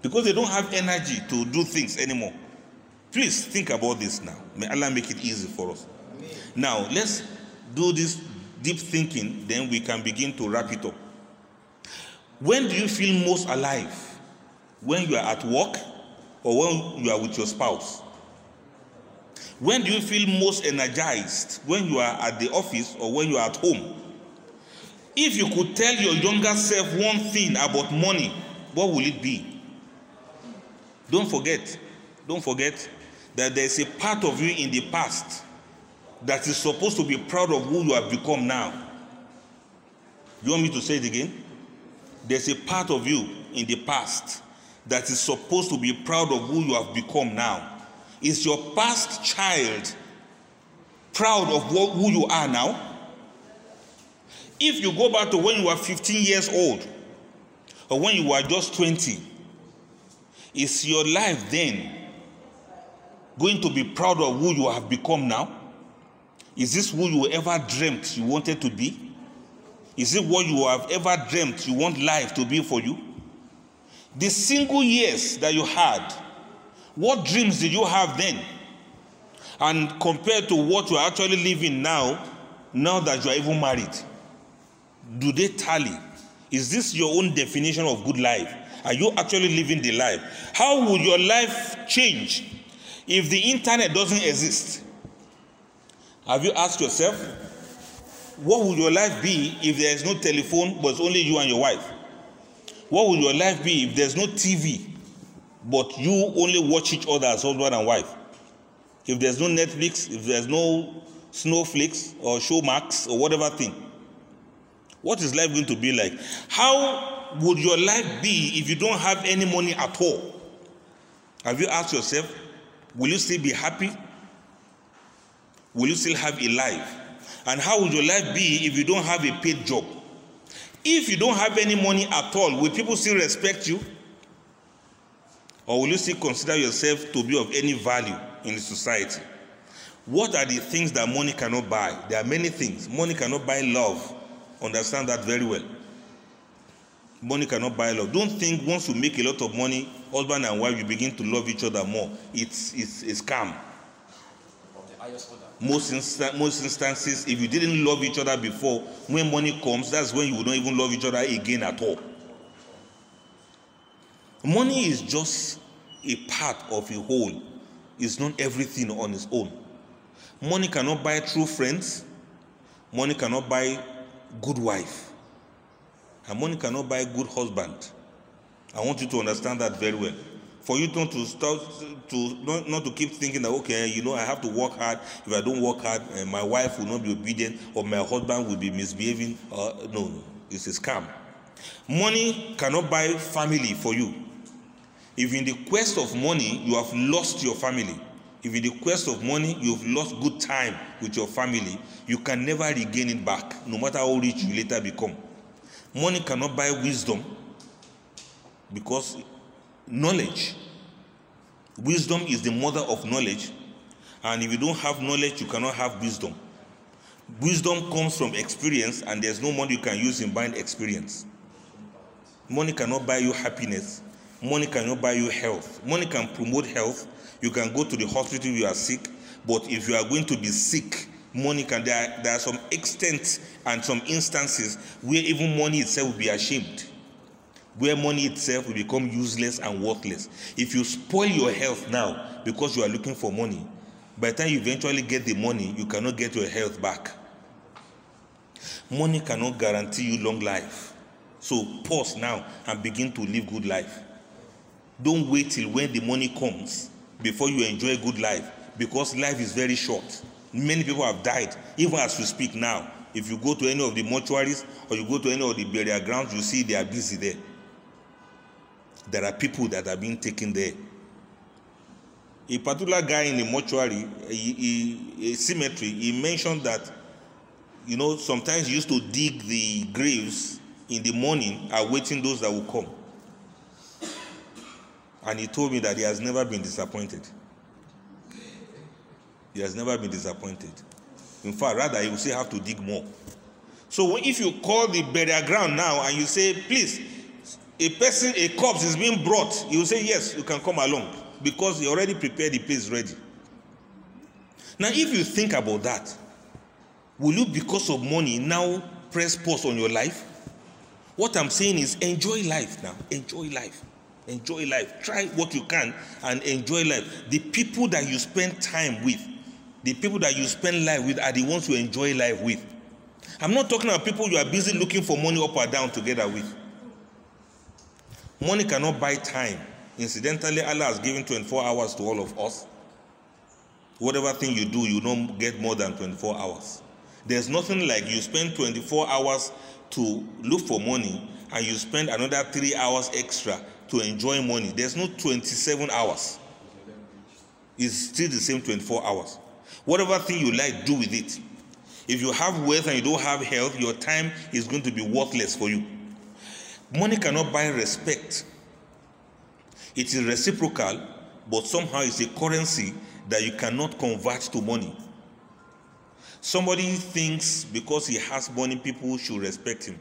because they don't have energy to do things anymore. Please think about this now. May Allah make it easy for us. Now, let's do this deep thinking, then we can begin to wrap it up. When do you feel most alive? When you are at work or when you are with your spouse? When do you feel most energized? When you are at the office or when you are at home? If you could tell your younger self one thing about money, what will it be? Don't forget, don't forget that there's a part of you in the past that is supposed to be proud of who you have become now. You want me to say it again? There's a part of you in the past that is supposed to be proud of who you have become now. Is your past child proud of what, who you are now? If you go back to when you were 15 years old or when you were just 20, is your life then going to be proud of who you have become now? Is this who you ever dreamt you wanted to be? Is it what you have ever dreamt you want life to be for you? The single years that you had, what dreams did you have then? And compared to what you are actually living now, now that you are even married, do they tally? Is this your own definition of good life? Are you actually living the life? How would your life change if the internet doesn't exist? Have you asked yourself, what would your life be if there is no telephone but only you and your wife? What would your life be if there's no TV but you only watch each other as husband and wife? If there's no Netflix, if there's no Snowflakes or Showmax or whatever thing, what is life going to be like? How would your life be if you don't have any money at all? Have you asked yourself, will you still be happy? Will you still have a life? And how would your life be if you don't have a paid job? If you don't have any money at all, will people still respect you? Or will you still consider yourself to be of any value in the society? What are the things that money cannot buy? There are many things. Money cannot buy love. Understand that very well. Money cannot buy love. Don't think once you make a lot of money, husband and wife, you begin to love each other more. It's, it's a scam. Most, insta- most instances, if you didn't love each other before, when money comes, that's when you not even love each other again at all. Money is just a part of a whole, it's not everything on its own. Money cannot buy true friends, money cannot buy good wife, and money cannot buy good husband. I want you to understand that very well. For you not to start to not, not to keep thinking that okay, you know, I have to work hard. If I don't work hard, uh, my wife will not be obedient, or my husband will be misbehaving. Uh, no, no, it's a scam. Money cannot buy family for you. If in the quest of money you have lost your family, if in the quest of money you've lost good time with your family, you can never regain it back, no matter how rich you later become. Money cannot buy wisdom because knowledge, wisdom is the mother of knowledge, and if you don't have knowledge, you cannot have wisdom. Wisdom comes from experience, and there's no money you can use in buying experience. Money cannot buy you happiness. Money cannot buy you health. Money can promote health. You can go to the hospital if you are sick, but if you are going to be sick, money can. There are, there are some extent and some instances where even money itself will be ashamed, where money itself will become useless and worthless. If you spoil your health now because you are looking for money, by the time you eventually get the money, you cannot get your health back. Money cannot guarantee you long life. So pause now and begin to live good life. Don't wait till when the money comes before you enjoy good life because life is very short. Many people have died, even as we speak now. If you go to any of the mortuaries or you go to any of the burial grounds, you see they are busy there. There are people that are being taken there. A particular guy in the mortuary, a, cemetery, he mentioned that, you know, sometimes he used to dig the graves in the morning, awaiting those that will come. And he told me that he has never been disappointed. He has never been disappointed. In fact, rather, he will still have to dig more. So if you call the burial ground now and you say, please, a person, a corpse is being brought, will say, yes, you can come along because he already prepared the place ready. Now, if you think about that, will you, because of money, now press pause on your life? What I'm saying is enjoy life now. Enjoy life. Enjoy life. Try what you can and enjoy life. The people that you spend time with, the people that you spend life with are the ones you enjoy life with. I'm not talking about people you are busy looking for money up or down together with. Money cannot buy time. Incidentally, Allah has given 24 hours to all of us. Whatever thing you do, you don't get more than 24 hours. There's nothing like you spend 24 hours to look for money and you spend another three hours extra to enjoy money. There's no 27 hours. It's still the same 24 hours. Whatever thing you like, do with it. If you have wealth and you don't have health, your time is going to be worthless for you. Money cannot buy respect. It is reciprocal, but somehow it's a currency that you cannot convert to money. Somebody thinks because he has money, people should respect him.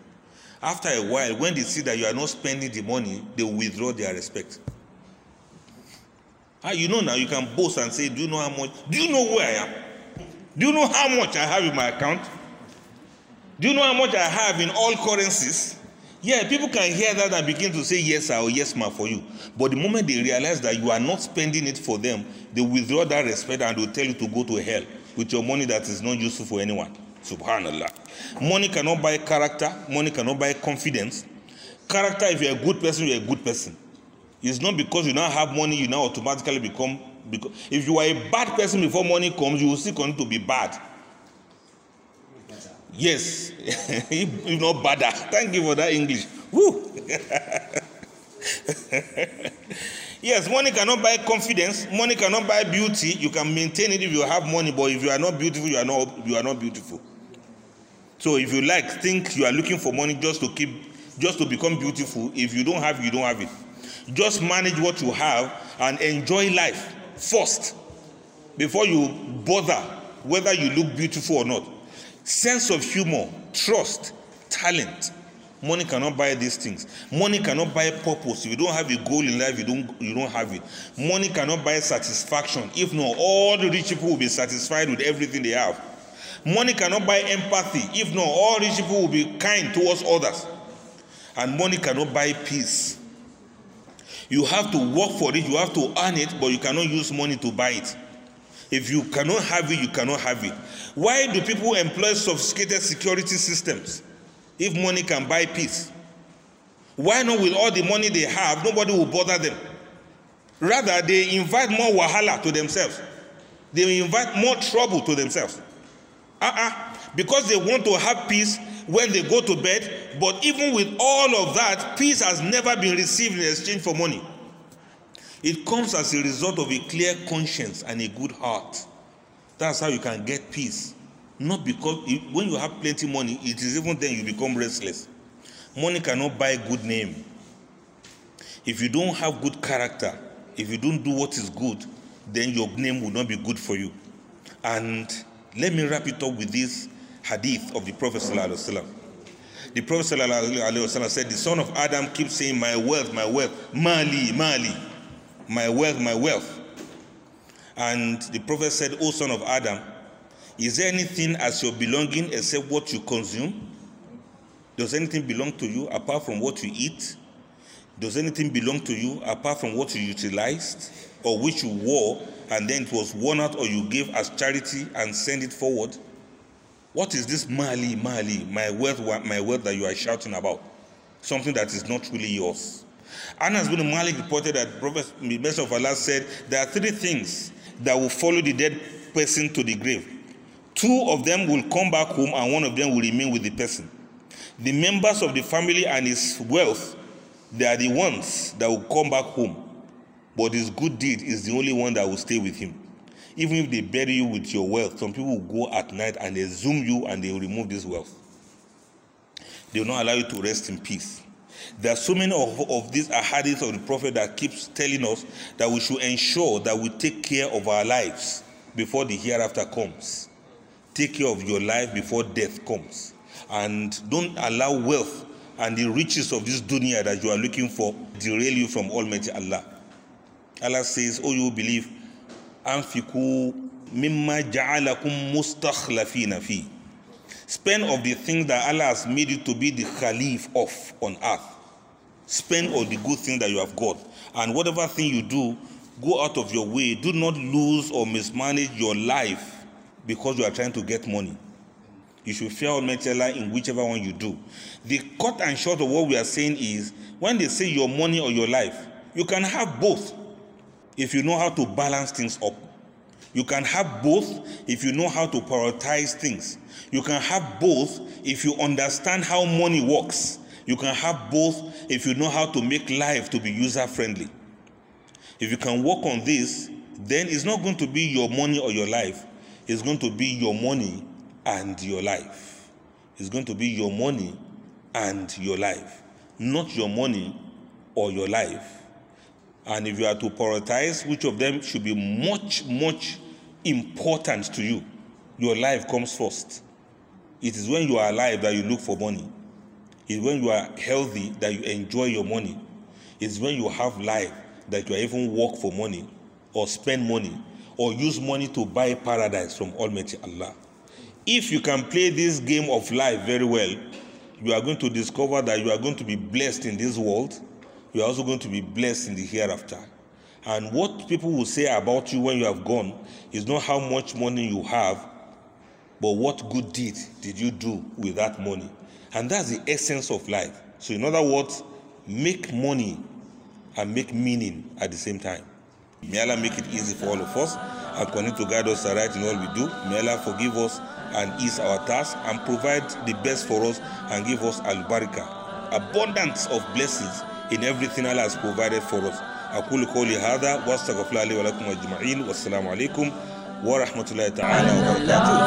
After a while, when they see that you are not spending the money, they withdraw their respect. Ah, you know now you can boast and say, Do you know how much? Do you know where I am? Do you know how much I have in my account? Do you know how much I have in all currencies? Yeah, people can hear that and begin to say yes or yes ma for you. But the moment they realize that you are not spending it for them, they withdraw that respect and will tell you to go to hell with your money that is not useful for anyone. Subhanallah. Money cannot buy character, money cannot buy confidence. Character, if you're a good person, you're a good person. It's not because you now have money, you now automatically become. Because if you are a bad person before money comes, you will still continue to be bad. Yes, you know better. Thank you for that English. Woo. yes, money cannot buy confidence. Money cannot buy beauty. You can maintain it if you have money, but if you are not beautiful, you are not you are not beautiful. So if you like, think you are looking for money just to keep, just to become beautiful. If you don't have, you don't have it. Just manage what you have and enjoy life first before you bother whether you look beautiful or not. Sense of humor, trust, talent. Money cannot buy these things. Money cannot buy purpose. If you don't have a goal in life, you don't you don't have it. Money cannot buy satisfaction. If not, all the rich people will be satisfied with everything they have. Money cannot buy empathy. If not, all rich people will be kind towards others. And money cannot buy peace. You have to work for it, you have to earn it, but you cannot use money to buy it. If you cannot have it, you cannot have it. Why do people employ sophisticated security systems if money can buy peace? Why not, with all the money they have, nobody will bother them? Rather, they invite more wahala to themselves, they invite more trouble to themselves. Uh-uh. Because they want to have peace when they go to bed, but even with all of that, peace has never been received in exchange for money. It comes as a result of a clear conscience and a good heart. That's how you can get peace. Not because when you have plenty money, it is even then you become restless. Money cannot buy good name. If you don't have good character, if you don't do what is good, then your name will not be good for you. And let me wrap it up with this hadith of the Prophet. ﷺ. The Prophet ﷺ said, The son of Adam keeps saying, My wealth, my wealth, Mali, Mali, my wealth, my wealth. And the Prophet said, O son of Adam, is there anything as your belonging except what you consume? Does anything belong to you apart from what you eat? Does anything belong to you apart from what you utilized or which you wore and then it was worn out or you gave as charity and send it forward? What is this Mali, Mali, my wealth, my wealth that you are shouting about? Something that is not really yours. Anas bin Malik reported that Prophet Messenger of Allah said there are three things that will follow the dead person to the grave. Two of them will come back home and one of them will remain with the person. The members of the family and his wealth, they are the ones that will come back home. But his good deed is the only one that will stay with him. Even if they bury you with your wealth, some people will go at night and they zoom you and they will remove this wealth. They will not allow you to rest in peace. There are so many of, of these ahadith of the Prophet that keeps telling us that we should ensure that we take care of our lives before the hereafter comes. Take care of your life before death comes. And don't allow wealth and the riches of this dunya that you are looking for derail you from Almighty Allah. Allah says, Oh, you believe, Anfiku mimma ja'alakum mustakhlafina fi. Spend of the things that Allah has made you to be the Khalif of on earth. Spend all the good things that you have got. And whatever thing you do, go out of your way. Do not lose or mismanage your life because you are trying to get money. You should fear Almighty Allah in whichever one you do. The cut and short of what we are saying is when they say your money or your life, you can have both if you know how to balance things up. You can have both if you know how to prioritize things. You can have both if you understand how money works. You can have both if you know how to make life to be user friendly. If you can work on this, then it's not going to be your money or your life. It's going to be your money and your life. It's going to be your money and your life, not your money or your life. And if you are to prioritize which of them should be much, much important to you, your life comes first. It is when you are alive that you look for money. It's when you are healthy that you enjoy your money. It's when you have life that you even work for money or spend money or use money to buy paradise from Almighty Allah. If you can play this game of life very well, you are going to discover that you are going to be blessed in this world. You are also going to be blessed in the hereafter. And what people will say about you when you have gone is not how much money you have, but what good deed did you do with that money. And that's the essence of life. So, in other words, make money and make meaning at the same time. May Allah make it easy for all of us and continue to guide us aright in all we do. May Allah forgive us and ease our task and provide the best for us and give us al baraka, abundance of blessings in everything Allah has provided for us. أقول قولي هذا وأستغفر لي ولكم أجمعين والسلام عليكم ورحمة الله تعالى وبركاته.